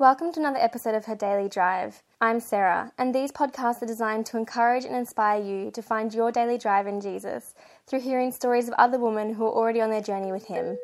Welcome to another episode of Her Daily Drive. I'm Sarah, and these podcasts are designed to encourage and inspire you to find your daily drive in Jesus through hearing stories of other women who are already on their journey with Him.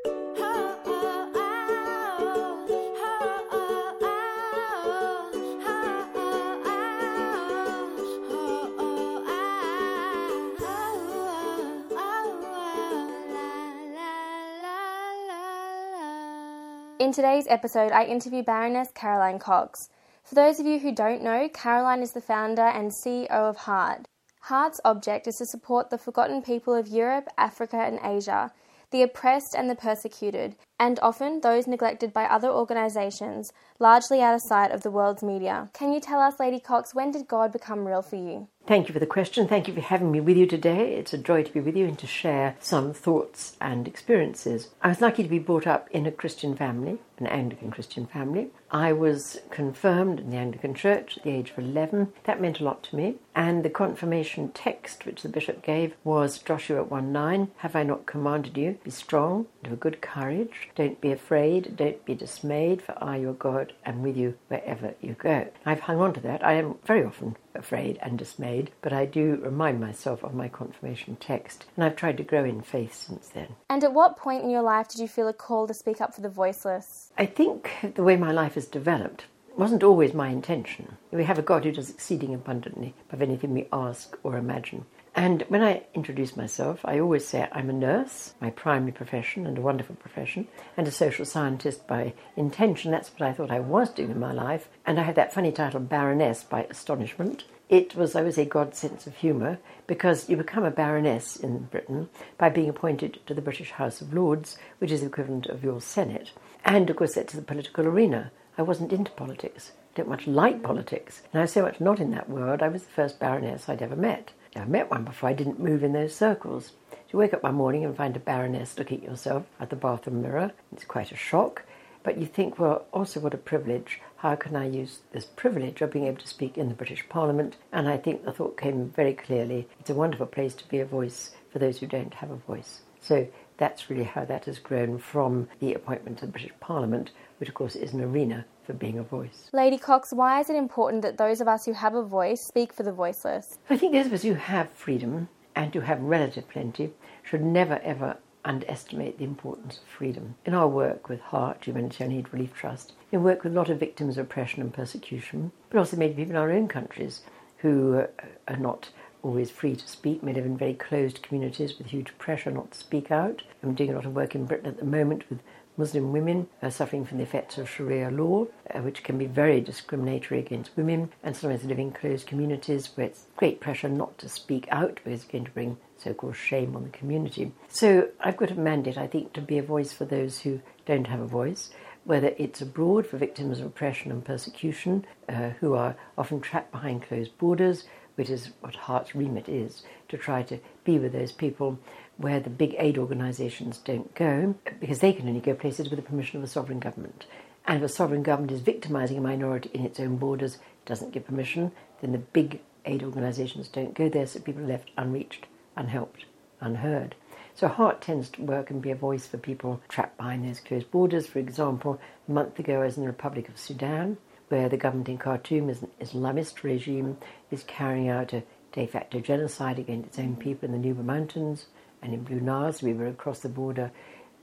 In today's episode, I interview Baroness Caroline Cox. For those of you who don't know, Caroline is the founder and CEO of Heart. Heart's object is to support the forgotten people of Europe, Africa, and Asia, the oppressed and the persecuted, and often those neglected by other organisations, largely out of sight of the world's media. Can you tell us, Lady Cox, when did God become real for you? Thank you for the question. Thank you for having me with you today. It's a joy to be with you and to share some thoughts and experiences. I was lucky to be brought up in a Christian family, an Anglican Christian family. I was confirmed in the Anglican Church at the age of 11. That meant a lot to me. And the confirmation text which the bishop gave was Joshua 1 9 Have I not commanded you? Be strong and of good courage. Don't be afraid. Don't be dismayed, for I, your God, am with you wherever you go. I've hung on to that. I am very often afraid and dismayed, but I do remind myself of my confirmation text, and I've tried to grow in faith since then. And at what point in your life did you feel a call to speak up for the voiceless? I think the way my life has developed wasn't always my intention. We have a God who does exceeding abundantly above anything we ask or imagine. And when I introduce myself, I always say I'm a nurse, my primary profession and a wonderful profession, and a social scientist by intention. That's what I thought I was doing in my life. And I had that funny title, Baroness, by astonishment. It was, I would say, God's sense of humour, because you become a baroness in Britain by being appointed to the British House of Lords, which is the equivalent of your Senate. And of course, that's the political arena. I wasn't into politics, I didn't much like politics, and I was so much not in that world, I was the first baroness I'd ever met. I met one before I didn't move in those circles. You wake up one morning and find a baroness looking at yourself at the bathroom mirror. It's quite a shock. But you think, well, also what a privilege. How can I use this privilege of being able to speak in the British Parliament? And I think the thought came very clearly it's a wonderful place to be a voice for those who don't have a voice. So that's really how that has grown from the appointment to the British Parliament, which of course is an arena for being a voice. Lady Cox, why is it important that those of us who have a voice speak for the voiceless? I think those of us who have freedom and who have relative plenty should never ever underestimate the importance of freedom. In our work with Heart, Humanitarian Aid Relief Trust, we work with a lot of victims of oppression and persecution, but also many people in our own countries who are not always free to speak, may live in very closed communities with huge pressure not to speak out. I'm doing a lot of work in Britain at the moment with Muslim women are suffering from the effects of Sharia law, uh, which can be very discriminatory against women, and sometimes live in closed communities where it's great pressure not to speak out because it's going to bring so called shame on the community. So I've got a mandate, I think, to be a voice for those who don't have a voice, whether it's abroad for victims of oppression and persecution, uh, who are often trapped behind closed borders, which is what Heart's remit is, to try to be with those people where the big aid organisations don't go, because they can only go places with the permission of a sovereign government. And if a sovereign government is victimising a minority in its own borders, doesn't give permission, then the big aid organisations don't go there, so people are left unreached, unhelped, unheard. So Heart tends to work and be a voice for people trapped behind those closed borders. For example, a month ago I was in the Republic of Sudan, where the government in Khartoum, is an Islamist regime, is carrying out a de facto genocide against its own people in the Nuba Mountains and in Blue. We were across the border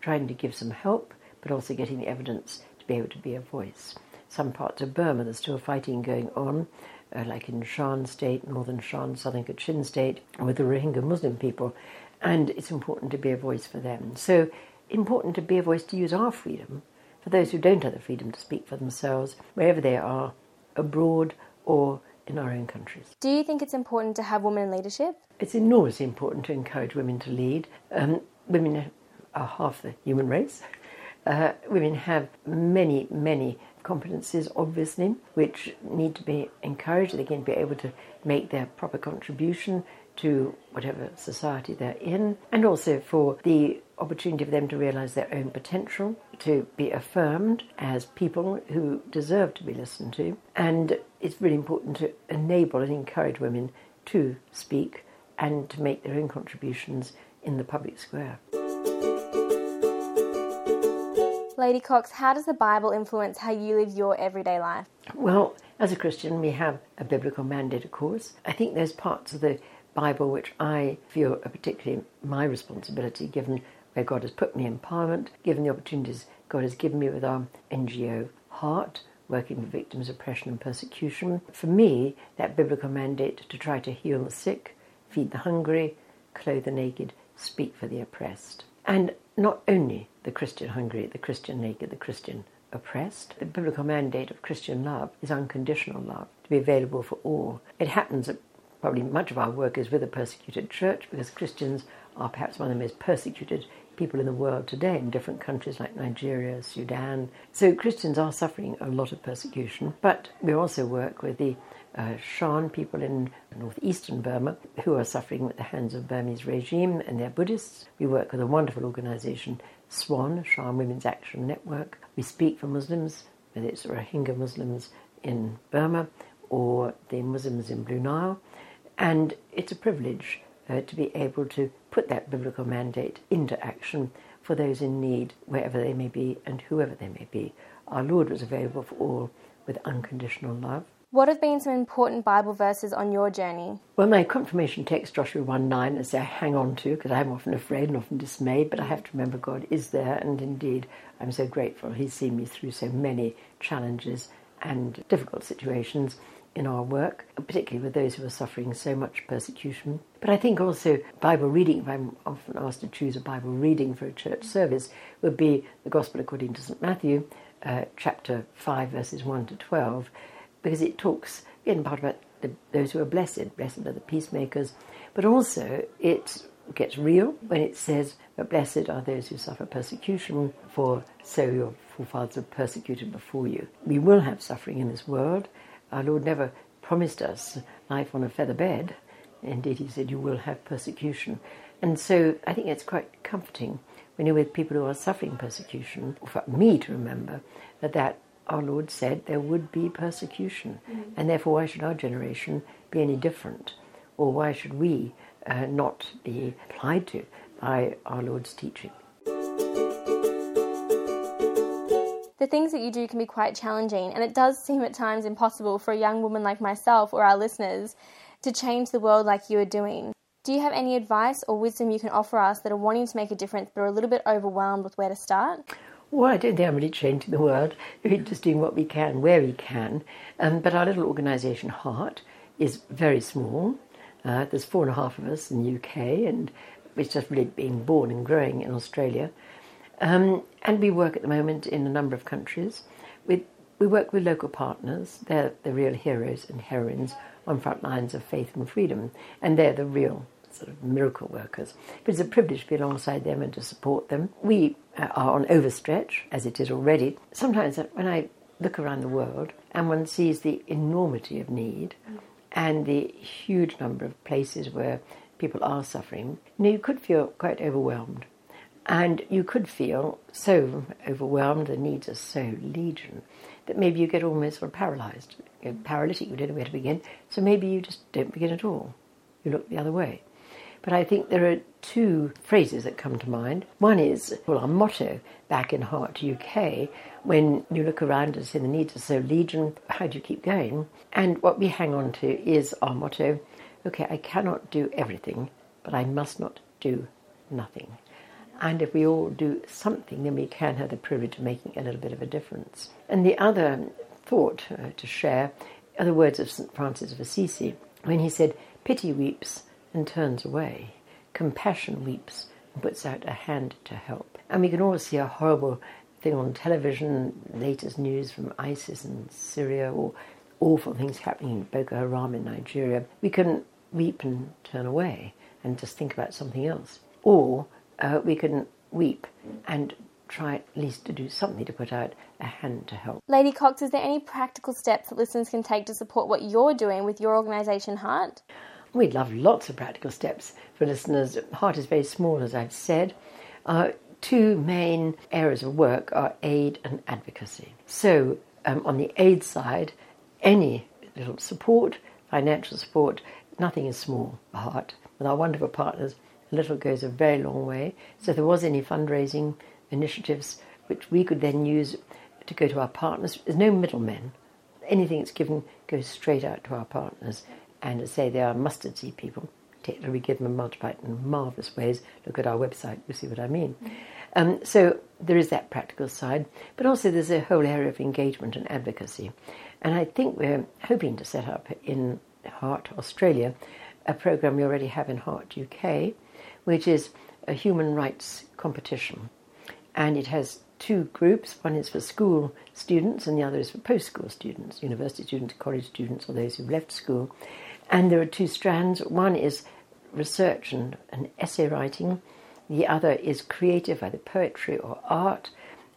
trying to give some help, but also getting the evidence to be able to be a voice. Some parts of Burma, there's still fighting going on, uh, like in Shan State, northern Shan, southern Kachin State, with the Rohingya Muslim people, and it's important to be a voice for them. So, important to be a voice to use our freedom for those who don't have the freedom to speak for themselves, wherever they are, abroad or in our own countries. Do you think it's important to have women in leadership? It's enormously important to encourage women to lead. Um, women are half the human race. Uh, women have many, many competencies, obviously, which need to be encouraged. They can be able to make their proper contribution to whatever society they're in, and also for the opportunity for them to realize their own potential, to be affirmed as people who deserve to be listened to. And it's really important to enable and encourage women to speak and to make their own contributions in the public square. Lady Cox, how does the Bible influence how you live your everyday life? Well, as a Christian, we have a biblical mandate, of course. I think there's parts of the Bible which I feel are particularly my responsibility, given where God has put me in Parliament, given the opportunities God has given me with our NGO Heart, working for victims of oppression and persecution. For me, that biblical mandate to try to heal the sick, feed the hungry, clothe the naked, speak for the oppressed. And not only the Christian hungry, the Christian naked, the Christian oppressed. The biblical mandate of Christian love is unconditional love, to be available for all. It happens that probably much of our work is with a persecuted church because Christians are perhaps one of the most persecuted people in the world today in different countries like Nigeria, Sudan. So Christians are suffering a lot of persecution, but we also work with the uh, Shan people in northeastern Burma who are suffering at the hands of Burmese regime and they're Buddhists. We work with a wonderful organization, SWAN, Shan Women's Action Network. We speak for Muslims, whether it's Rohingya Muslims in Burma or the Muslims in Blue Nile. And it's a privilege uh, to be able to put that biblical mandate into action for those in need, wherever they may be and whoever they may be. Our Lord was available for all with unconditional love. What have been some important Bible verses on your journey? Well, my confirmation text, Joshua 1 9, is I hang on to because I'm often afraid and often dismayed, but I have to remember God is there, and indeed, I'm so grateful He's seen me through so many challenges and difficult situations in our work, particularly with those who are suffering so much persecution. But I think also Bible reading, if I'm often asked to choose a Bible reading for a church service, would be the Gospel according to St. Matthew, uh, chapter 5, verses 1 to 12, because it talks in part about the, those who are blessed, blessed are the peacemakers, but also it gets real when it says, But blessed are those who suffer persecution, for so your forefathers were persecuted before you. We will have suffering in this world. Our Lord never promised us life on a feather bed. Indeed, He said, You will have persecution. And so I think it's quite comforting when you're with people who are suffering persecution, for me to remember that, that our Lord said there would be persecution. Mm-hmm. And therefore, why should our generation be any different? Or why should we uh, not be applied to by our Lord's teaching? The things that you do can be quite challenging, and it does seem at times impossible for a young woman like myself or our listeners to change the world like you are doing. Do you have any advice or wisdom you can offer us that are wanting to make a difference but are a little bit overwhelmed with where to start? Well, I don't think I'm really changing the world. We're just doing what we can, where we can. Um, but our little organisation, Heart, is very small. Uh, there's four and a half of us in the UK, and it's just really being born and growing in Australia. Um, and we work at the moment in a number of countries. We, we work with local partners. They're the real heroes and heroines on front lines of faith and freedom, and they're the real sort of miracle workers. But it's a privilege to be alongside them and to support them. We uh, are on overstretch, as it is already. Sometimes when I look around the world and one sees the enormity of need and the huge number of places where people are suffering, you know, you could feel quite overwhelmed. And you could feel so overwhelmed, the needs are so legion, that maybe you get almost sort of paralyzed. You're paralytic, you don't know where to begin, so maybe you just don't begin at all. You look the other way. But I think there are two phrases that come to mind. One is well, our motto back in Heart UK when you look around and see the needs are so legion, how do you keep going? And what we hang on to is our motto okay, I cannot do everything, but I must not do nothing. And if we all do something, then we can have the privilege of making a little bit of a difference. And the other thought uh, to share are the words of St. Francis of Assisi when he said, Pity weeps and turns away. Compassion weeps and puts out a hand to help. And we can all see a horrible thing on television, latest news from ISIS in Syria, or awful things happening in Boko Haram in Nigeria. We can weep and turn away and just think about something else. Or uh, we can weep and try at least to do something to put out a hand to help. Lady Cox, is there any practical steps that listeners can take to support what you're doing with your organisation Heart? We'd love lots of practical steps for listeners. Heart is very small, as I've said. Uh, two main areas of work are aid and advocacy. So, um, on the aid side, any little support, financial support, nothing is small for Heart. With our wonderful partners, little goes a very long way. So, if there was any fundraising initiatives, which we could then use to go to our partners. There's no middlemen. Anything that's given goes straight out to our partners. And say they are mustard seed people, we give them and multiply in marvellous ways. Look at our website, you'll see what I mean. Um, so there is that practical side, but also there's a whole area of engagement and advocacy. And I think we're hoping to set up in Heart Australia a program we already have in Heart UK, which is a human rights competition. And it has two groups one is for school students, and the other is for post school students, university students, college students, or those who've left school. And there are two strands one is research and, and essay writing, the other is creative, either poetry or art,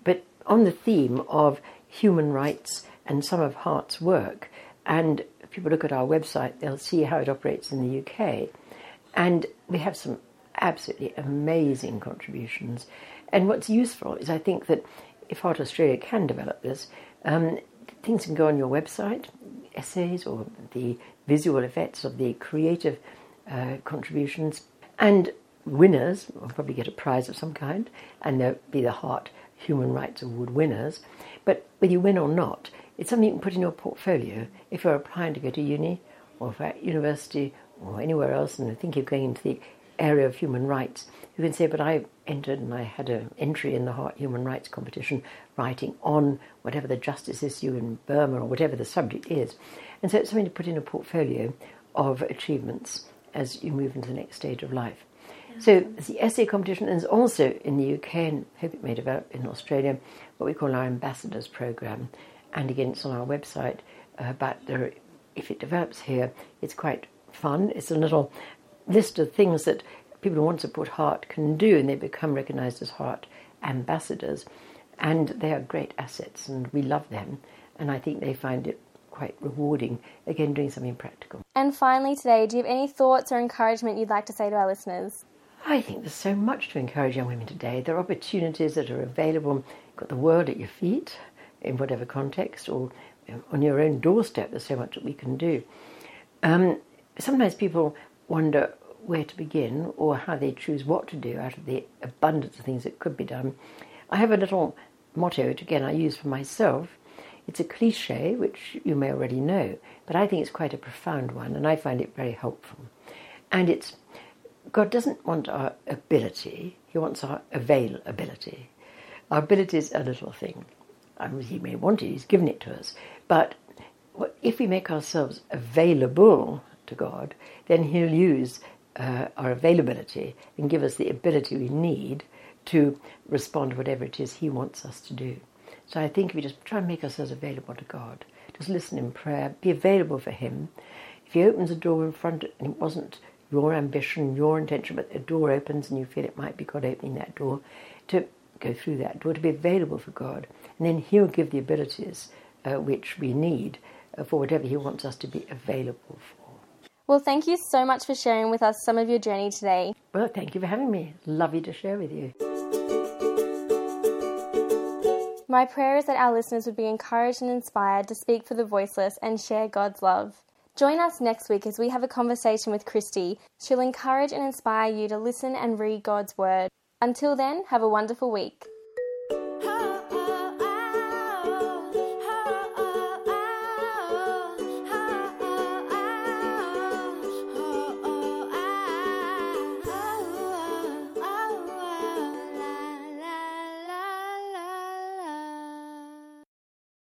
but on the theme of human rights and some of Hart's work. And if people look at our website, they'll see how it operates in the UK. And we have some absolutely amazing contributions. And what's useful is I think that if Heart Australia can develop this, um, things can go on your website, essays or the visual effects of the creative uh, contributions. And winners will probably get a prize of some kind, and they'll be the Heart Human Rights Award winners. But whether you win or not, it's something you can put in your portfolio if you're applying to go to uni or university or anywhere else and I think you're going into the area of human rights. You can say, but I entered and I had an entry in the Heart Human Rights competition writing on whatever the justice issue in Burma or whatever the subject is. And so it's something to put in a portfolio of achievements as you move into the next stage of life. So the essay competition is also in the UK and I hope it may develop in Australia, what we call our ambassadors program. And again, it's on our website. Uh, but there, if it develops here, it's quite fun. It's a little list of things that people who want to support heart can do, and they become recognised as heart ambassadors. And they are great assets, and we love them. And I think they find it quite rewarding, again, doing something practical. And finally, today, do you have any thoughts or encouragement you'd like to say to our listeners? I think there's so much to encourage young women today. There are opportunities that are available. You've got the world at your feet, in whatever context, or on your own doorstep. There's so much that we can do. Um, sometimes people wonder where to begin or how they choose what to do out of the abundance of things that could be done. I have a little motto, which again I use for myself, it's a cliche, which you may already know, but I think it's quite a profound one, and I find it very helpful. And it's God doesn't want our ability, He wants our availability. Our ability is a little thing. I mean, he may want it, He's given it to us. But if we make ourselves available to God, then He'll use uh, our availability and give us the ability we need to respond to whatever it is He wants us to do. So I think if we just try and make ourselves available to God, just listen in prayer, be available for Him. If He opens a door in front and it wasn't your ambition, your intention, but the door opens and you feel it might be God opening that door, to go through that door, to be available for God. And then He'll give the abilities uh, which we need uh, for whatever He wants us to be available for. Well, thank you so much for sharing with us some of your journey today. Well, thank you for having me. Lovely to share with you. My prayer is that our listeners would be encouraged and inspired to speak for the voiceless and share God's love. Join us next week as we have a conversation with Christy. She'll encourage and inspire you to listen and read God's Word. Until then, have a wonderful week.